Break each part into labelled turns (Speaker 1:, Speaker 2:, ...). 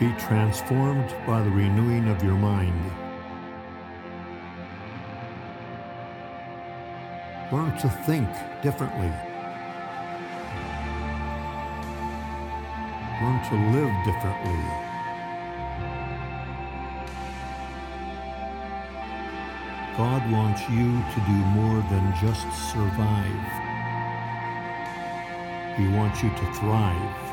Speaker 1: Be transformed by the renewing of your mind. Learn to think differently. Learn to live differently. God wants you to do more than just survive. He wants you to thrive.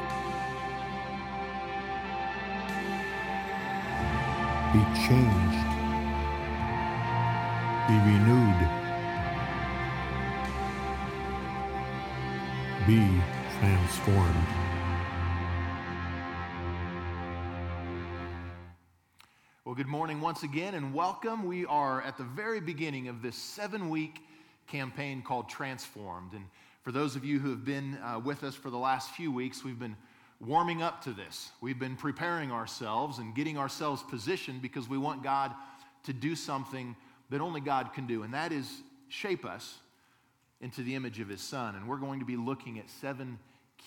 Speaker 1: Be changed. Be renewed. Be transformed.
Speaker 2: Well, good morning once again and welcome. We are at the very beginning of this seven week campaign called Transformed. And for those of you who have been uh, with us for the last few weeks, we've been warming up to this. We've been preparing ourselves and getting ourselves positioned because we want God to do something that only God can do, and that is shape us into the image of His Son. And we're going to be looking at seven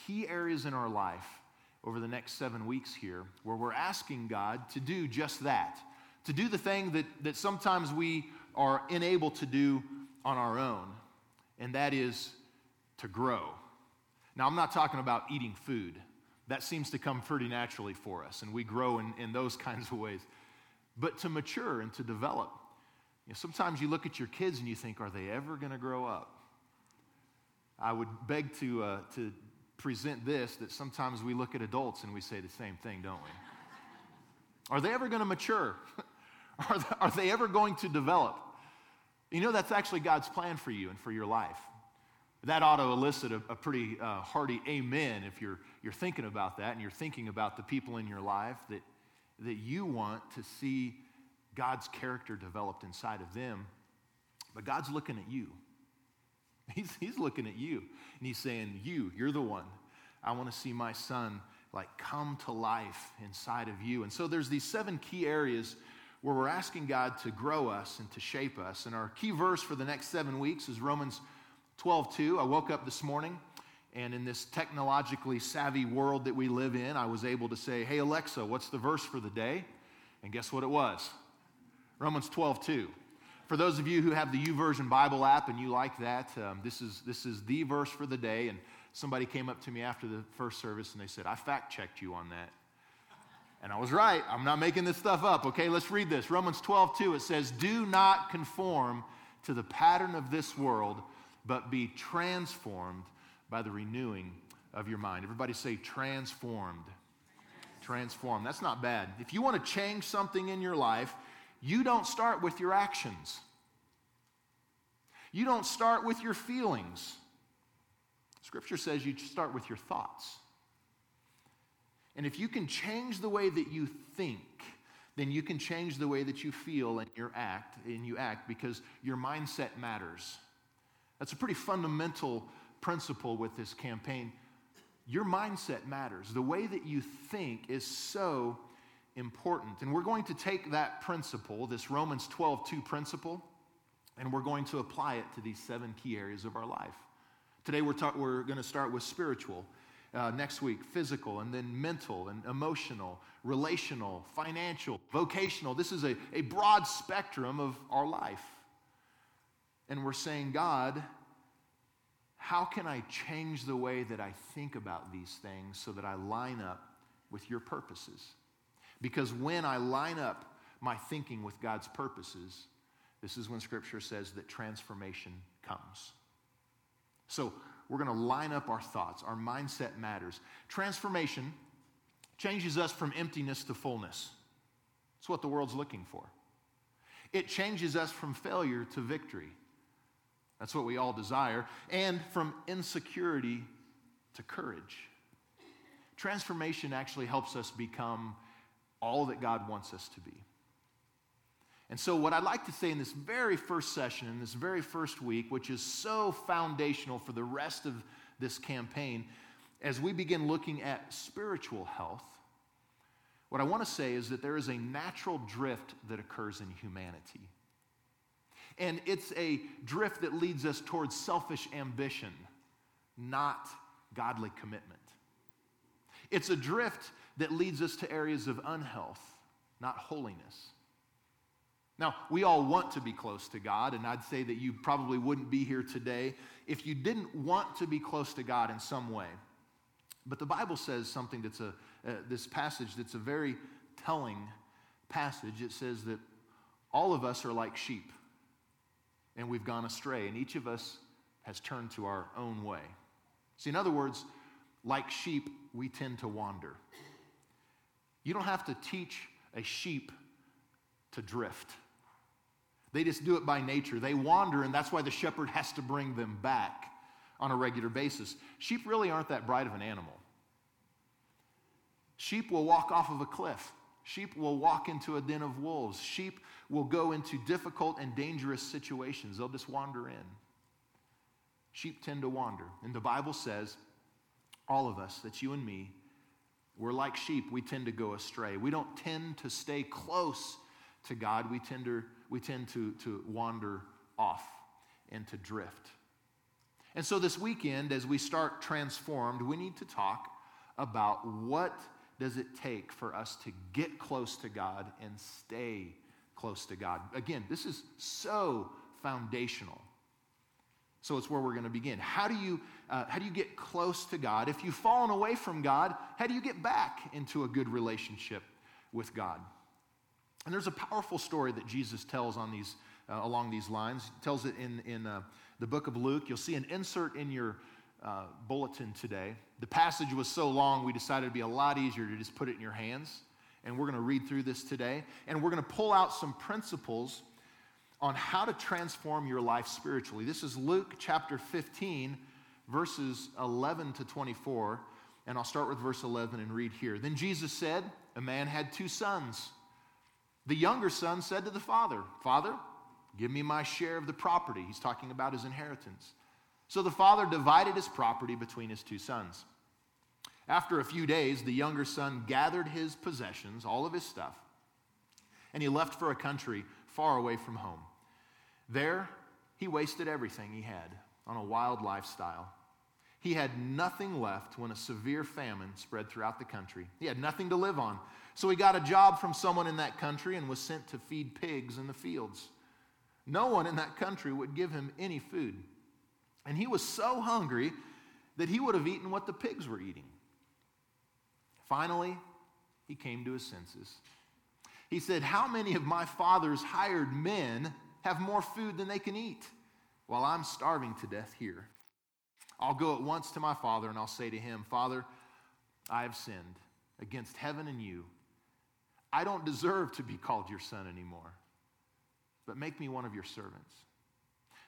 Speaker 2: key areas in our life over the next seven weeks here where we're asking God to do just that, to do the thing that, that sometimes we are unable to do on our own, and that is to grow. Now, I'm not talking about eating food that seems to come pretty naturally for us, and we grow in, in those kinds of ways. But to mature and to develop, you know, sometimes you look at your kids and you think, are they ever going to grow up? I would beg to, uh, to present this that sometimes we look at adults and we say the same thing, don't we? Are they ever going to mature? are, they, are they ever going to develop? You know, that's actually God's plan for you and for your life. That ought to elicit a, a pretty uh, hearty amen if you're, you're thinking about that and you're thinking about the people in your life that, that you want to see God's character developed inside of them. But God's looking at you. He's, he's looking at you and he's saying, You, you're the one. I want to see my son like come to life inside of you. And so there's these seven key areas where we're asking God to grow us and to shape us. And our key verse for the next seven weeks is Romans 12 2. I woke up this morning, and in this technologically savvy world that we live in, I was able to say, Hey, Alexa, what's the verse for the day? And guess what it was? Romans 12 2. For those of you who have the YouVersion Bible app and you like that, um, this, is, this is the verse for the day. And somebody came up to me after the first service and they said, I fact checked you on that. And I was right. I'm not making this stuff up. Okay, let's read this. Romans 12, 2, it says, Do not conform to the pattern of this world but be transformed by the renewing of your mind. Everybody say transformed. Transformed. That's not bad. If you want to change something in your life, you don't start with your actions. You don't start with your feelings. Scripture says you start with your thoughts. And if you can change the way that you think, then you can change the way that you feel and your act and you act because your mindset matters. That's a pretty fundamental principle with this campaign. Your mindset matters. The way that you think is so important. And we're going to take that principle, this Romans 12 2 principle, and we're going to apply it to these seven key areas of our life. Today, we're, ta- we're going to start with spiritual. Uh, next week, physical, and then mental and emotional, relational, financial, vocational. This is a, a broad spectrum of our life. And we're saying, God, how can I change the way that I think about these things so that I line up with your purposes? Because when I line up my thinking with God's purposes, this is when Scripture says that transformation comes. So we're going to line up our thoughts. Our mindset matters. Transformation changes us from emptiness to fullness. It's what the world's looking for. It changes us from failure to victory. That's what we all desire. And from insecurity to courage. Transformation actually helps us become all that God wants us to be. And so, what I'd like to say in this very first session, in this very first week, which is so foundational for the rest of this campaign, as we begin looking at spiritual health, what I want to say is that there is a natural drift that occurs in humanity. And it's a drift that leads us towards selfish ambition, not godly commitment. It's a drift that leads us to areas of unhealth, not holiness. Now, we all want to be close to God, and I'd say that you probably wouldn't be here today if you didn't want to be close to God in some way. But the Bible says something that's a, uh, this passage that's a very telling passage. It says that all of us are like sheep, and we've gone astray, and each of us has turned to our own way. See, in other words, like sheep, we tend to wander. You don't have to teach a sheep to drift. They just do it by nature. They wander, and that's why the shepherd has to bring them back on a regular basis. Sheep really aren't that bright of an animal. Sheep will walk off of a cliff. Sheep will walk into a den of wolves. Sheep will go into difficult and dangerous situations. They'll just wander in. Sheep tend to wander. And the Bible says, all of us, that's you and me, we're like sheep. We tend to go astray. We don't tend to stay close to God. We tend to, we tend to, to wander off and to drift. And so this weekend, as we start transformed, we need to talk about what does it take for us to get close to God and stay close to God. Again, this is so foundational. So it's where we're going to begin. How do you uh, how do you get close to God? If you've fallen away from God, how do you get back into a good relationship with God? And there's a powerful story that Jesus tells on these uh, along these lines. He tells it in in uh, the book of Luke. You'll see an insert in your uh, bulletin today. The passage was so long, we decided it'd be a lot easier to just put it in your hands. And we're going to read through this today. And we're going to pull out some principles on how to transform your life spiritually. This is Luke chapter 15, verses 11 to 24. And I'll start with verse 11 and read here. Then Jesus said, A man had two sons. The younger son said to the father, Father, give me my share of the property. He's talking about his inheritance. So the father divided his property between his two sons. After a few days, the younger son gathered his possessions, all of his stuff, and he left for a country far away from home. There, he wasted everything he had on a wild lifestyle. He had nothing left when a severe famine spread throughout the country. He had nothing to live on. So he got a job from someone in that country and was sent to feed pigs in the fields. No one in that country would give him any food. And he was so hungry that he would have eaten what the pigs were eating. Finally, he came to his senses. He said, How many of my father's hired men have more food than they can eat while I'm starving to death here? I'll go at once to my father and I'll say to him, Father, I have sinned against heaven and you. I don't deserve to be called your son anymore, but make me one of your servants.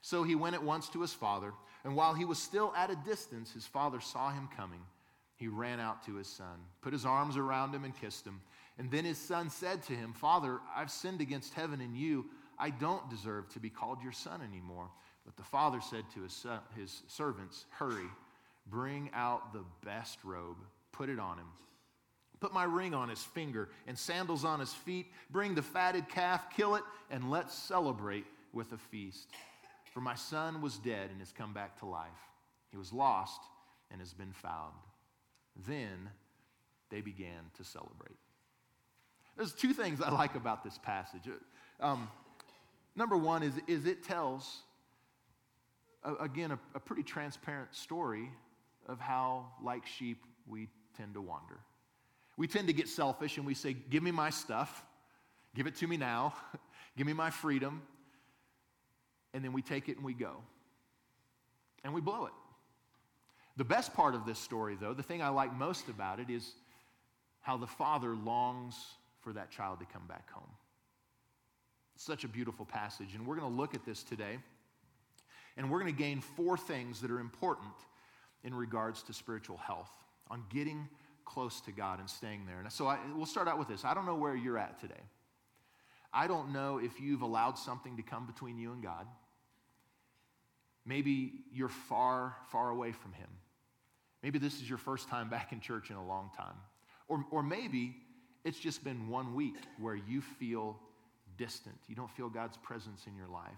Speaker 2: So he went at once to his father, and while he was still at a distance, his father saw him coming. He ran out to his son, put his arms around him, and kissed him. And then his son said to him, Father, I've sinned against heaven and you. I don't deserve to be called your son anymore. But the father said to his, son, his servants, Hurry, bring out the best robe, put it on him. Put my ring on his finger and sandals on his feet. Bring the fatted calf, kill it, and let's celebrate with a feast. For my son was dead and has come back to life. He was lost and has been found. Then they began to celebrate. There's two things I like about this passage. Um, number one is, is it tells, again, a, a pretty transparent story of how, like sheep, we tend to wander. We tend to get selfish and we say, Give me my stuff, give it to me now, give me my freedom, and then we take it and we go. And we blow it. The best part of this story, though, the thing I like most about it is how the father longs for that child to come back home. Such a beautiful passage. And we're going to look at this today. And we're going to gain four things that are important in regards to spiritual health, on getting close to God and staying there. And so I, we'll start out with this. I don't know where you're at today. I don't know if you've allowed something to come between you and God. Maybe you're far, far away from Him. Maybe this is your first time back in church in a long time. Or, or maybe it's just been one week where you feel distant. You don't feel God's presence in your life.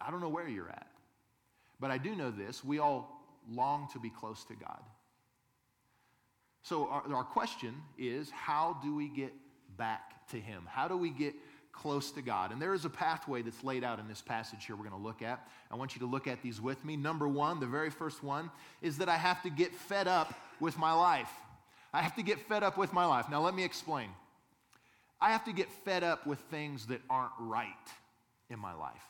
Speaker 2: I don't know where you're at. But I do know this we all long to be close to God. So, our, our question is how do we get back to Him? How do we get close to God? And there is a pathway that's laid out in this passage here we're going to look at. I want you to look at these with me. Number one, the very first one, is that I have to get fed up with my life. I have to get fed up with my life. Now, let me explain. I have to get fed up with things that aren't right in my life.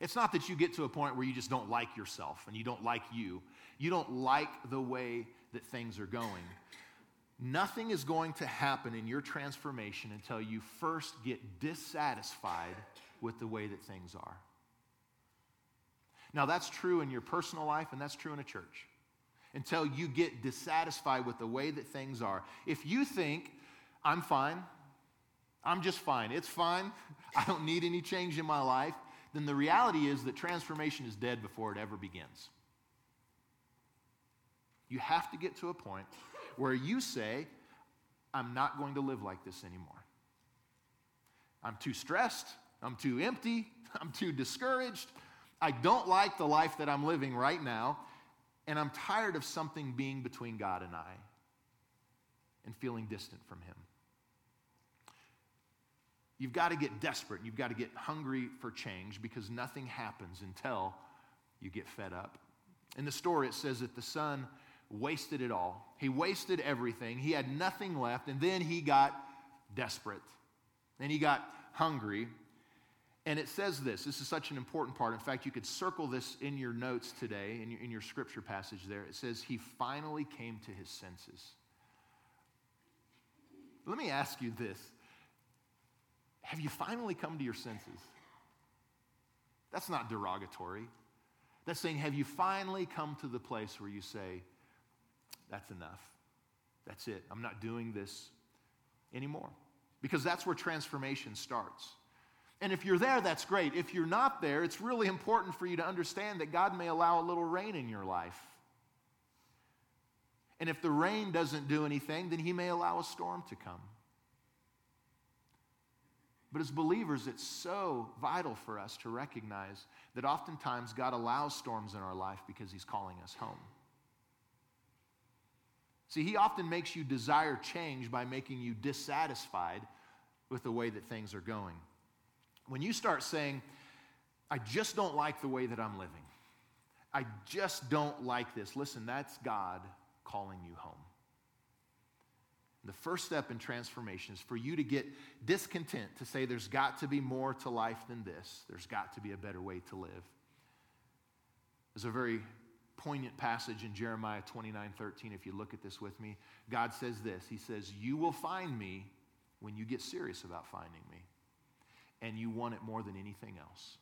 Speaker 2: It's not that you get to a point where you just don't like yourself and you don't like you. You don't like the way that things are going. Nothing is going to happen in your transformation until you first get dissatisfied with the way that things are. Now, that's true in your personal life and that's true in a church. Until you get dissatisfied with the way that things are. If you think, I'm fine, I'm just fine, it's fine, I don't need any change in my life, then the reality is that transformation is dead before it ever begins. You have to get to a point where you say, I'm not going to live like this anymore. I'm too stressed. I'm too empty. I'm too discouraged. I don't like the life that I'm living right now. And I'm tired of something being between God and I and feeling distant from Him. You've got to get desperate. You've got to get hungry for change because nothing happens until you get fed up. In the story, it says that the son wasted it all. He wasted everything. He had nothing left. And then he got desperate. Then he got hungry. And it says this this is such an important part. In fact, you could circle this in your notes today, in your, in your scripture passage there. It says, He finally came to his senses. Let me ask you this Have you finally come to your senses? That's not derogatory. That's saying, Have you finally come to the place where you say, that's enough. That's it. I'm not doing this anymore. Because that's where transformation starts. And if you're there, that's great. If you're not there, it's really important for you to understand that God may allow a little rain in your life. And if the rain doesn't do anything, then He may allow a storm to come. But as believers, it's so vital for us to recognize that oftentimes God allows storms in our life because He's calling us home. See, he often makes you desire change by making you dissatisfied with the way that things are going. When you start saying, I just don't like the way that I'm living, I just don't like this, listen, that's God calling you home. The first step in transformation is for you to get discontent, to say there's got to be more to life than this. There's got to be a better way to live. There's a very poignant passage in Jeremiah 29 13. If you look at this with me, God says this He says, You will find me when you get serious about finding me, and you want it more than anything else.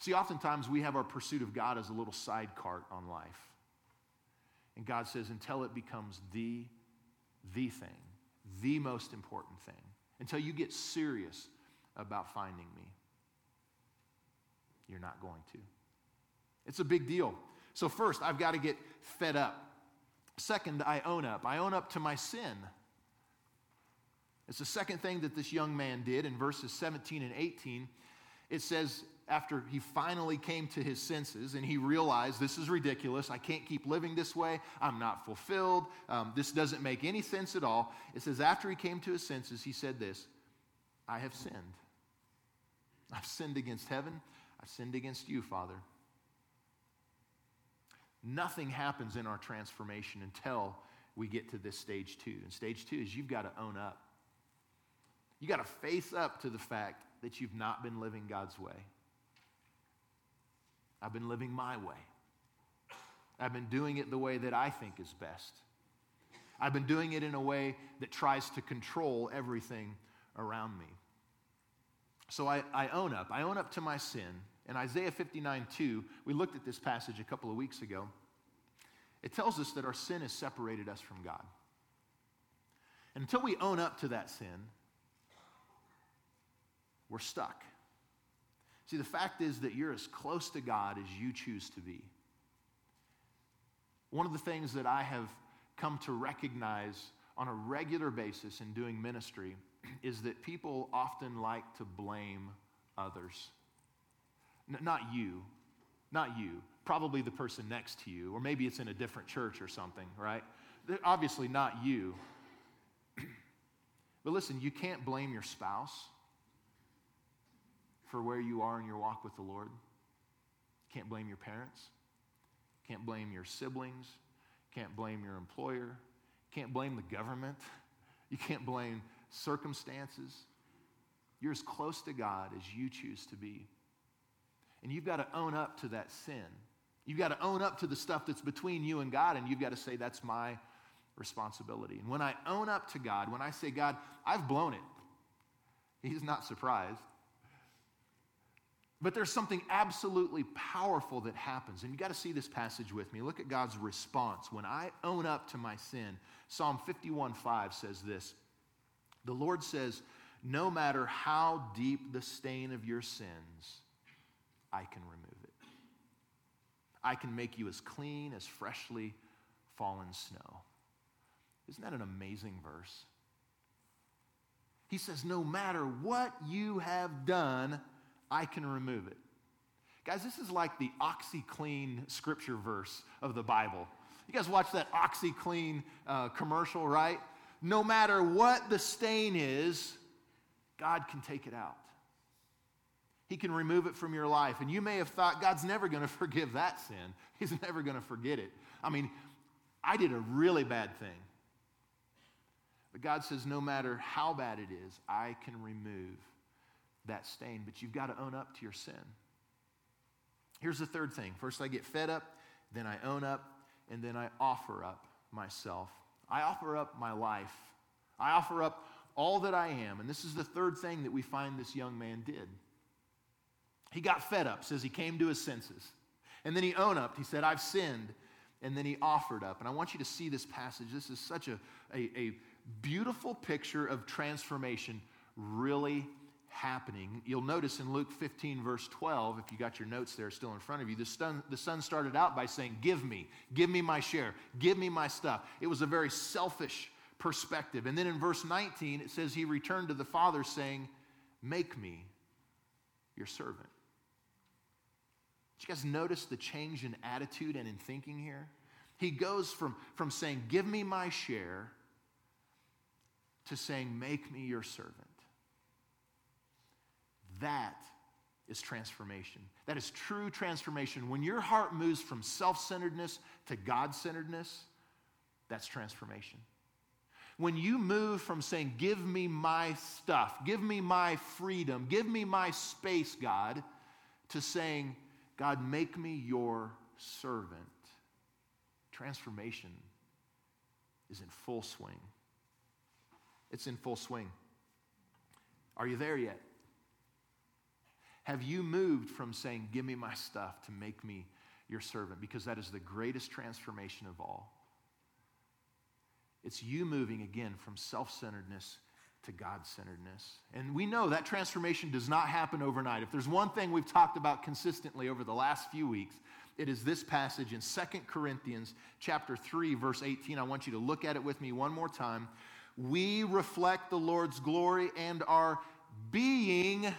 Speaker 2: See, oftentimes we have our pursuit of God as a little side cart on life. And God says, until it becomes the, the thing, the most important thing, until you get serious about finding me, you're not going to. It's a big deal. So, first, I've got to get fed up. Second, I own up. I own up to my sin. It's the second thing that this young man did in verses 17 and 18. It says, after he finally came to his senses and he realized this is ridiculous. I can't keep living this way. I'm not fulfilled. Um, this doesn't make any sense at all. It says, after he came to his senses, he said this I have sinned. I've sinned against heaven. I've sinned against you, Father. Nothing happens in our transformation until we get to this stage two. And stage two is you've got to own up. You got to face up to the fact that you've not been living God's way. I've been living my way. I've been doing it the way that I think is best. I've been doing it in a way that tries to control everything around me. So I, I own up. I own up to my sin. In Isaiah 59 2, we looked at this passage a couple of weeks ago. It tells us that our sin has separated us from God. And until we own up to that sin, we're stuck. See, the fact is that you're as close to God as you choose to be. One of the things that I have come to recognize on a regular basis in doing ministry is that people often like to blame others. N- not you, not you, probably the person next to you, or maybe it's in a different church or something, right? Obviously not you. but listen, you can't blame your spouse for where you are in your walk with the Lord. Can't blame your parents. Can't blame your siblings. Can't blame your employer. Can't blame the government. You can't blame circumstances. You're as close to God as you choose to be. And you've got to own up to that sin. You've got to own up to the stuff that's between you and God, and you've got to say, That's my responsibility. And when I own up to God, when I say, God, I've blown it, He's not surprised. But there's something absolutely powerful that happens. And you got to see this passage with me. Look at God's response. When I own up to my sin, Psalm 51 5 says this The Lord says, No matter how deep the stain of your sins, I can remove it. I can make you as clean as freshly fallen snow. Isn't that an amazing verse? He says, No matter what you have done, I can remove it. Guys, this is like the OxiClean scripture verse of the Bible. You guys watch that OxiClean uh, commercial, right? No matter what the stain is, God can take it out. He can remove it from your life. And you may have thought, God's never going to forgive that sin. He's never going to forget it. I mean, I did a really bad thing. But God says, no matter how bad it is, I can remove that stain, but you've got to own up to your sin. Here's the third thing first, I get fed up, then I own up, and then I offer up myself. I offer up my life. I offer up all that I am. And this is the third thing that we find this young man did. He got fed up, says he came to his senses. And then he owned up. He said, I've sinned. And then he offered up. And I want you to see this passage. This is such a, a, a beautiful picture of transformation really happening. You'll notice in Luke 15, verse 12, if you got your notes there still in front of you, the son, the son started out by saying, Give me, give me my share, give me my stuff. It was a very selfish perspective. And then in verse 19, it says, He returned to the father saying, Make me your servant. Did you guys notice the change in attitude and in thinking here? He goes from, from saying, Give me my share, to saying, Make me your servant. That is transformation. That is true transformation. When your heart moves from self centeredness to God centeredness, that's transformation. When you move from saying, Give me my stuff, give me my freedom, give me my space, God, to saying, God, make me your servant, transformation is in full swing. It's in full swing. Are you there yet? Have you moved from saying, Give me my stuff, to make me your servant? Because that is the greatest transformation of all. It's you moving again from self centeredness to God centeredness. And we know that transformation does not happen overnight. If there's one thing we've talked about consistently over the last few weeks, it is this passage in Second Corinthians chapter 3 verse 18. I want you to look at it with me one more time. We reflect the Lord's glory and are being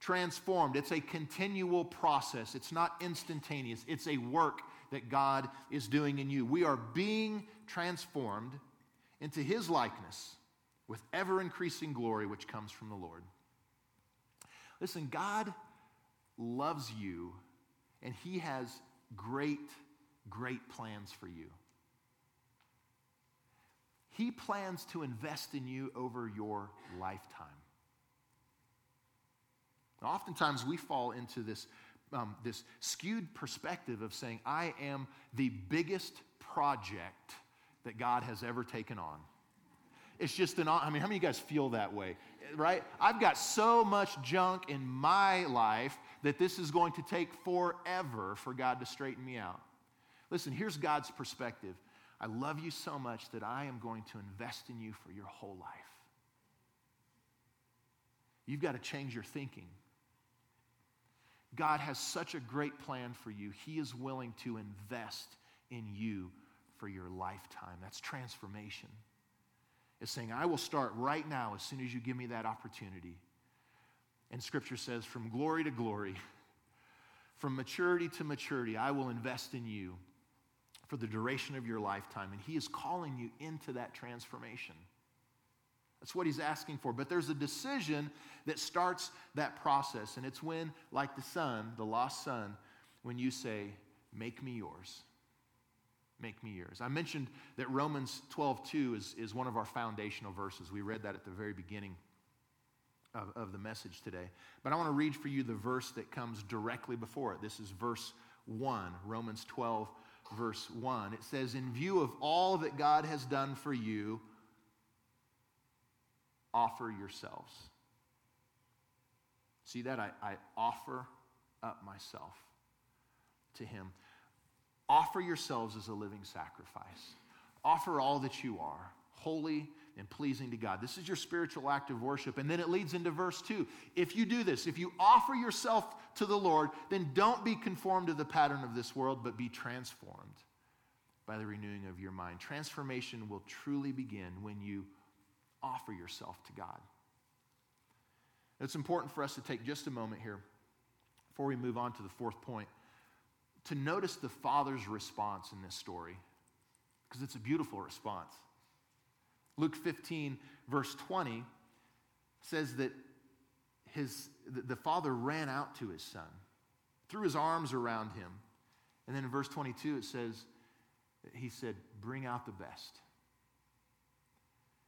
Speaker 2: transformed. It's a continual process, it's not instantaneous, it's a work that God is doing in you. We are being transformed into His likeness with ever increasing glory which comes from the Lord. Listen, God loves you and He has great, great plans for you. He plans to invest in you over your lifetime. Now, oftentimes we fall into this, um, this skewed perspective of saying, I am the biggest project that God has ever taken on. It's just an, I mean, how many of you guys feel that way, right? I've got so much junk in my life that this is going to take forever for God to straighten me out. Listen, here's God's perspective I love you so much that I am going to invest in you for your whole life. You've got to change your thinking. God has such a great plan for you. He is willing to invest in you for your lifetime. That's transformation. It's saying, I will start right now as soon as you give me that opportunity. And scripture says, from glory to glory, From maturity to maturity, I will invest in you for the duration of your lifetime. And He is calling you into that transformation. That's what He's asking for. But there's a decision that starts that process. And it's when, like the son, the lost son, when you say, Make me yours. Make me yours. I mentioned that Romans 12, 2 is, is one of our foundational verses. We read that at the very beginning of, of the message today. But I want to read for you the verse that comes directly before it. This is verse 1, Romans 12, verse 1. It says, In view of all that God has done for you, offer yourselves. See that? I, I offer up myself to Him. Offer yourselves as a living sacrifice. Offer all that you are, holy and pleasing to God. This is your spiritual act of worship. And then it leads into verse 2. If you do this, if you offer yourself to the Lord, then don't be conformed to the pattern of this world, but be transformed by the renewing of your mind. Transformation will truly begin when you offer yourself to God. It's important for us to take just a moment here before we move on to the fourth point to notice the father's response in this story because it's a beautiful response. Luke 15, verse 20, says that his, the father ran out to his son, threw his arms around him. And then in verse 22, it says, he said, Bring out the best.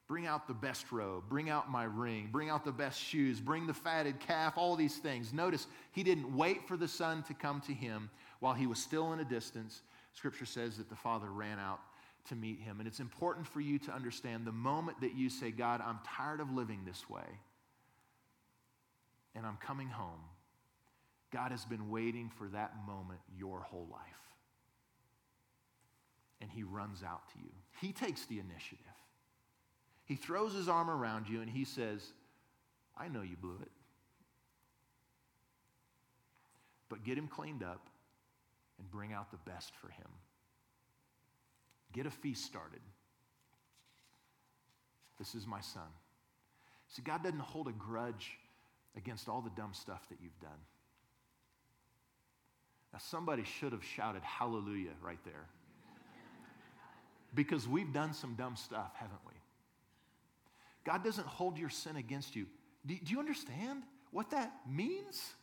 Speaker 2: Bring out the best robe. Bring out my ring. Bring out the best shoes. Bring the fatted calf, all these things. Notice he didn't wait for the son to come to him while he was still in a distance. Scripture says that the father ran out to meet him. And it's important for you to understand the moment that you say, God, I'm tired of living this way and I'm coming home, God has been waiting for that moment your whole life. And he runs out to you. He takes the initiative. He throws his arm around you and he says, I know you blew it. But get him cleaned up and bring out the best for him. Get a feast started. This is my son. See, God doesn't hold a grudge against all the dumb stuff that you've done. Now, somebody should have shouted hallelujah right there. because we've done some dumb stuff, haven't we? God doesn't hold your sin against you. Do, do you understand what that means?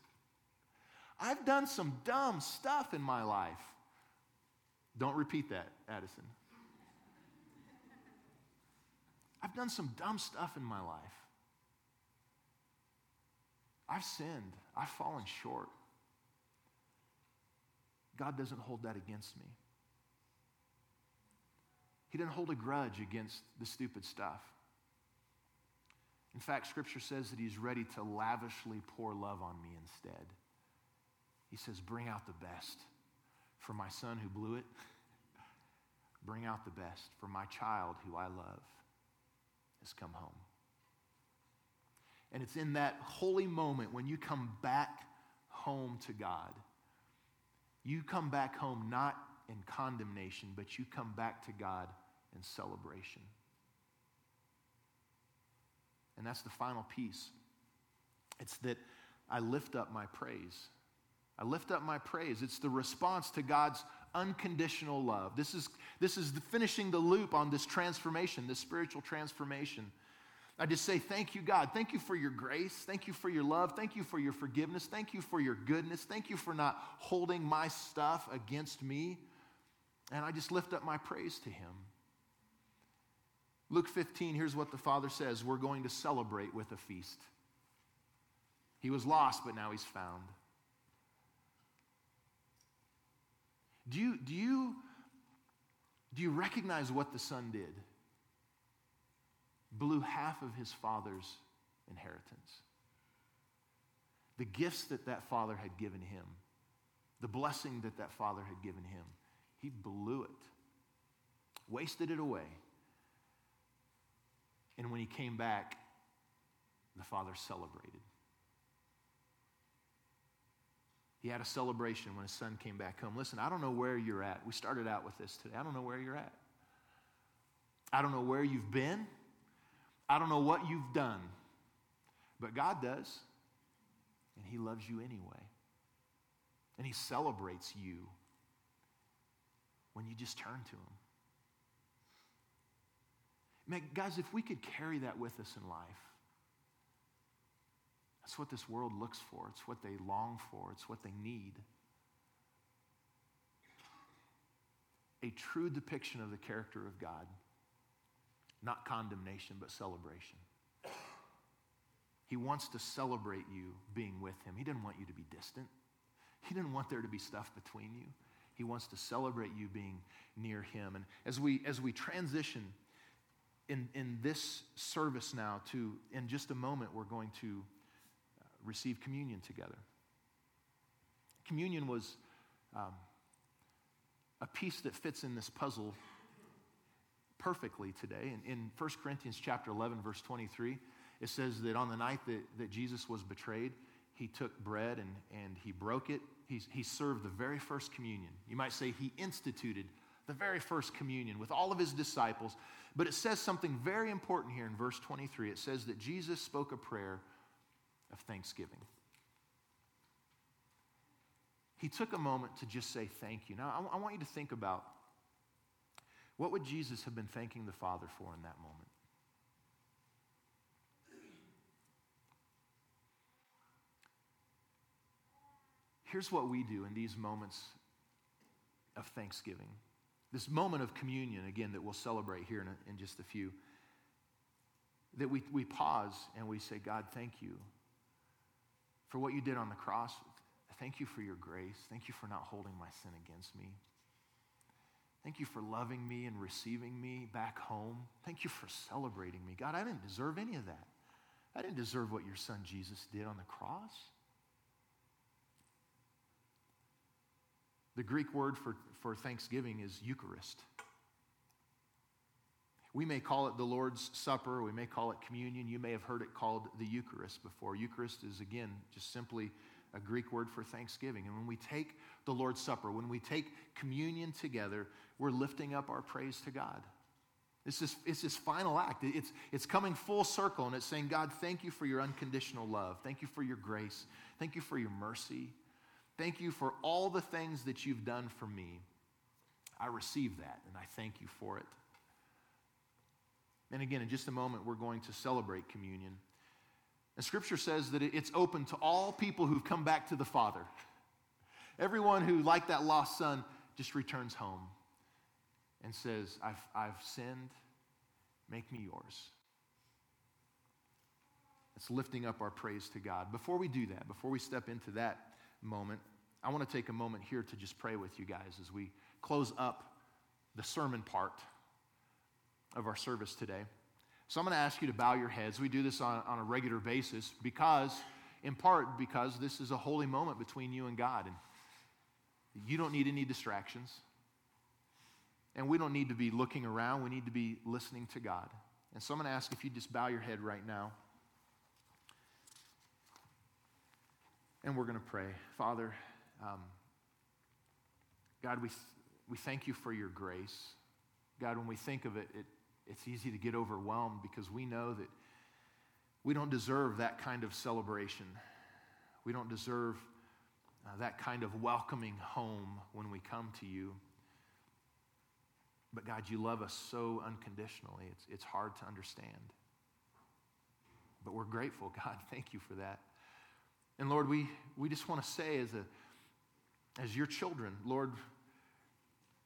Speaker 2: I've done some dumb stuff in my life. Don't repeat that, Addison. I've done some dumb stuff in my life. I've sinned. I've fallen short. God doesn't hold that against me. He didn't hold a grudge against the stupid stuff. In fact, Scripture says that He's ready to lavishly pour love on me instead. He says, Bring out the best for my son who blew it. Bring out the best for my child who I love has come home. And it's in that holy moment when you come back home to God. You come back home not in condemnation, but you come back to God in celebration. And that's the final piece. It's that I lift up my praise. I lift up my praise. It's the response to God's unconditional love. This is, this is the finishing the loop on this transformation, this spiritual transformation. I just say, Thank you, God. Thank you for your grace. Thank you for your love. Thank you for your forgiveness. Thank you for your goodness. Thank you for not holding my stuff against me. And I just lift up my praise to Him. Luke 15, here's what the Father says We're going to celebrate with a feast. He was lost, but now he's found. Do you, do you, do you recognize what the son did? Blew half of his father's inheritance. The gifts that that father had given him, the blessing that that father had given him, he blew it, wasted it away. And when he came back, the father celebrated. He had a celebration when his son came back home. Listen, I don't know where you're at. We started out with this today. I don't know where you're at. I don't know where you've been. I don't know what you've done. But God does. And he loves you anyway. And he celebrates you when you just turn to him. Man, guys, if we could carry that with us in life, that's what this world looks for. It's what they long for. It's what they need. A true depiction of the character of God. Not condemnation, but celebration. He wants to celebrate you being with Him. He didn't want you to be distant, He didn't want there to be stuff between you. He wants to celebrate you being near Him. And as we, as we transition in, in this service now to, in just a moment, we're going to receive communion together. Communion was um, a piece that fits in this puzzle perfectly today. In, in 1 Corinthians chapter 11, verse 23, it says that on the night that, that Jesus was betrayed, he took bread and, and he broke it. He, he served the very first communion. You might say he instituted the very first communion with all of his disciples. But it says something very important here in verse 23. It says that Jesus spoke a prayer of thanksgiving. He took a moment to just say thank you. Now, I, I want you to think about what would Jesus have been thanking the Father for in that moment? Here's what we do in these moments of thanksgiving. This moment of communion, again, that we'll celebrate here in, a, in just a few. That we, we pause and we say, God, thank you for what you did on the cross. Thank you for your grace. Thank you for not holding my sin against me. Thank you for loving me and receiving me back home. Thank you for celebrating me. God, I didn't deserve any of that. I didn't deserve what your son Jesus did on the cross. The Greek word for, for thanksgiving is Eucharist. We may call it the Lord's Supper, we may call it communion. You may have heard it called the Eucharist before. Eucharist is, again, just simply a Greek word for thanksgiving. And when we take the Lord's Supper, when we take communion together, we're lifting up our praise to God. It's this, it's this final act. It's, it's coming full circle and it's saying, God, thank you for your unconditional love. Thank you for your grace. Thank you for your mercy. Thank you for all the things that you've done for me. I receive that and I thank you for it. And again, in just a moment, we're going to celebrate communion. And scripture says that it's open to all people who've come back to the Father. Everyone who, like that lost son, just returns home and says, I've, I've sinned, make me yours. It's lifting up our praise to God. Before we do that, before we step into that, moment, I want to take a moment here to just pray with you guys as we close up the sermon part of our service today. So I'm going to ask you to bow your heads. We do this on, on a regular basis because, in part, because this is a holy moment between you and God. And you don't need any distractions. And we don't need to be looking around. We need to be listening to God. And so I'm going to ask if you just bow your head right now. And we're going to pray. Father, um, God, we, th- we thank you for your grace. God, when we think of it, it, it's easy to get overwhelmed because we know that we don't deserve that kind of celebration. We don't deserve uh, that kind of welcoming home when we come to you. But God, you love us so unconditionally, it's, it's hard to understand. But we're grateful, God. Thank you for that. And Lord, we, we just want to say as, a, as your children, Lord,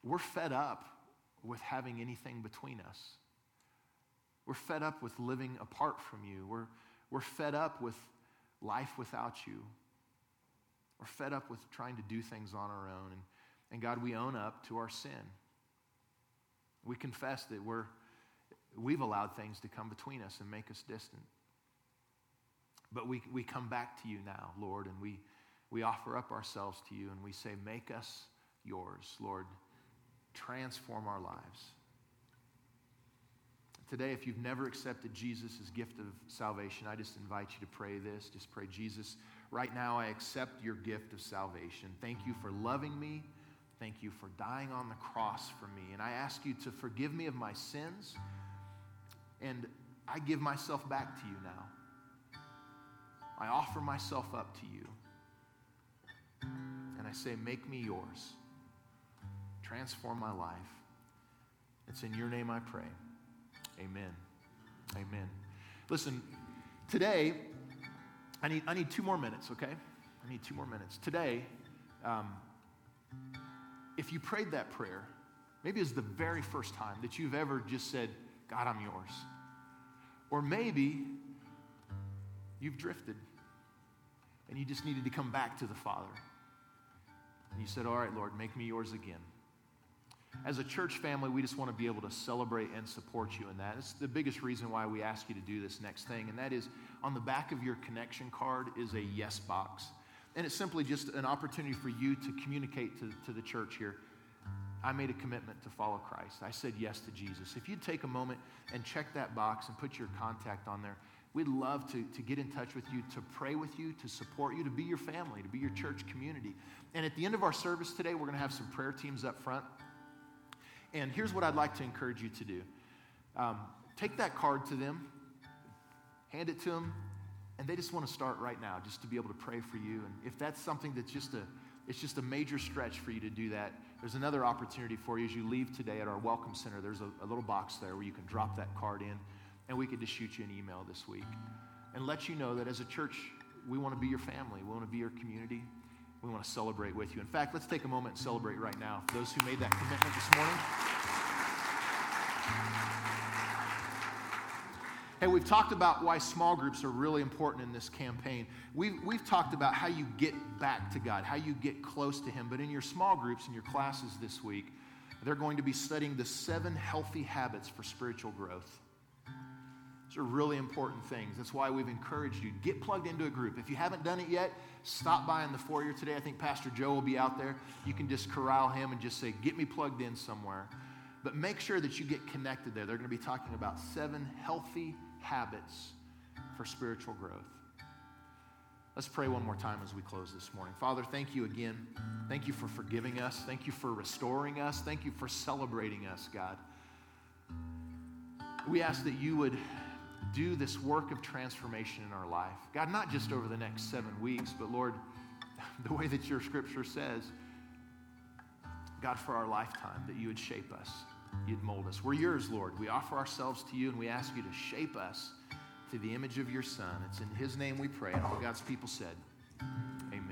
Speaker 2: we're fed up with having anything between us. We're fed up with living apart from you. We're, we're fed up with life without you. We're fed up with trying to do things on our own. And, and God, we own up to our sin. We confess that we're, we've allowed things to come between us and make us distant. But we, we come back to you now, Lord, and we, we offer up ourselves to you and we say, Make us yours, Lord. Transform our lives. Today, if you've never accepted Jesus' gift of salvation, I just invite you to pray this. Just pray, Jesus, right now I accept your gift of salvation. Thank you for loving me. Thank you for dying on the cross for me. And I ask you to forgive me of my sins. And I give myself back to you now. I offer myself up to you. And I say, Make me yours. Transform my life. It's in your name I pray. Amen. Amen. Listen, today, I need, I need two more minutes, okay? I need two more minutes. Today, um, if you prayed that prayer, maybe it's the very first time that you've ever just said, God, I'm yours. Or maybe you've drifted and you just needed to come back to the Father. And you said, All right, Lord, make me yours again. As a church family, we just want to be able to celebrate and support you in that. It's the biggest reason why we ask you to do this next thing, and that is on the back of your connection card is a yes box. And it's simply just an opportunity for you to communicate to, to the church here. I made a commitment to follow Christ. I said yes to Jesus. If you'd take a moment and check that box and put your contact on there, we'd love to, to get in touch with you, to pray with you, to support you, to be your family, to be your church community. And at the end of our service today, we're going to have some prayer teams up front. And here's what I'd like to encourage you to do um, take that card to them, hand it to them, and they just want to start right now just to be able to pray for you. And if that's something that's just a it's just a major stretch for you to do that. There's another opportunity for you as you leave today at our Welcome Center. There's a, a little box there where you can drop that card in, and we could just shoot you an email this week and let you know that as a church, we want to be your family. We want to be your community. We want to celebrate with you. In fact, let's take a moment and celebrate right now for those who made that commitment this morning. Hey, we've talked about why small groups are really important in this campaign. We've, we've talked about how you get back to God, how you get close to Him. But in your small groups, in your classes this week, they're going to be studying the seven healthy habits for spiritual growth. These are really important things. That's why we've encouraged you. Get plugged into a group. If you haven't done it yet, stop by in the foyer today. I think Pastor Joe will be out there. You can just corral him and just say, Get me plugged in somewhere. But make sure that you get connected there. They're going to be talking about seven healthy habits for spiritual growth. Let's pray one more time as we close this morning. Father, thank you again. Thank you for forgiving us. Thank you for restoring us. Thank you for celebrating us, God. We ask that you would do this work of transformation in our life. God, not just over the next seven weeks, but Lord, the way that your scripture says, God, for our lifetime, that you would shape us, you'd mold us. We're yours, Lord. We offer ourselves to you and we ask you to shape us to the image of your Son. It's in his name we pray. And all God's people said, Amen.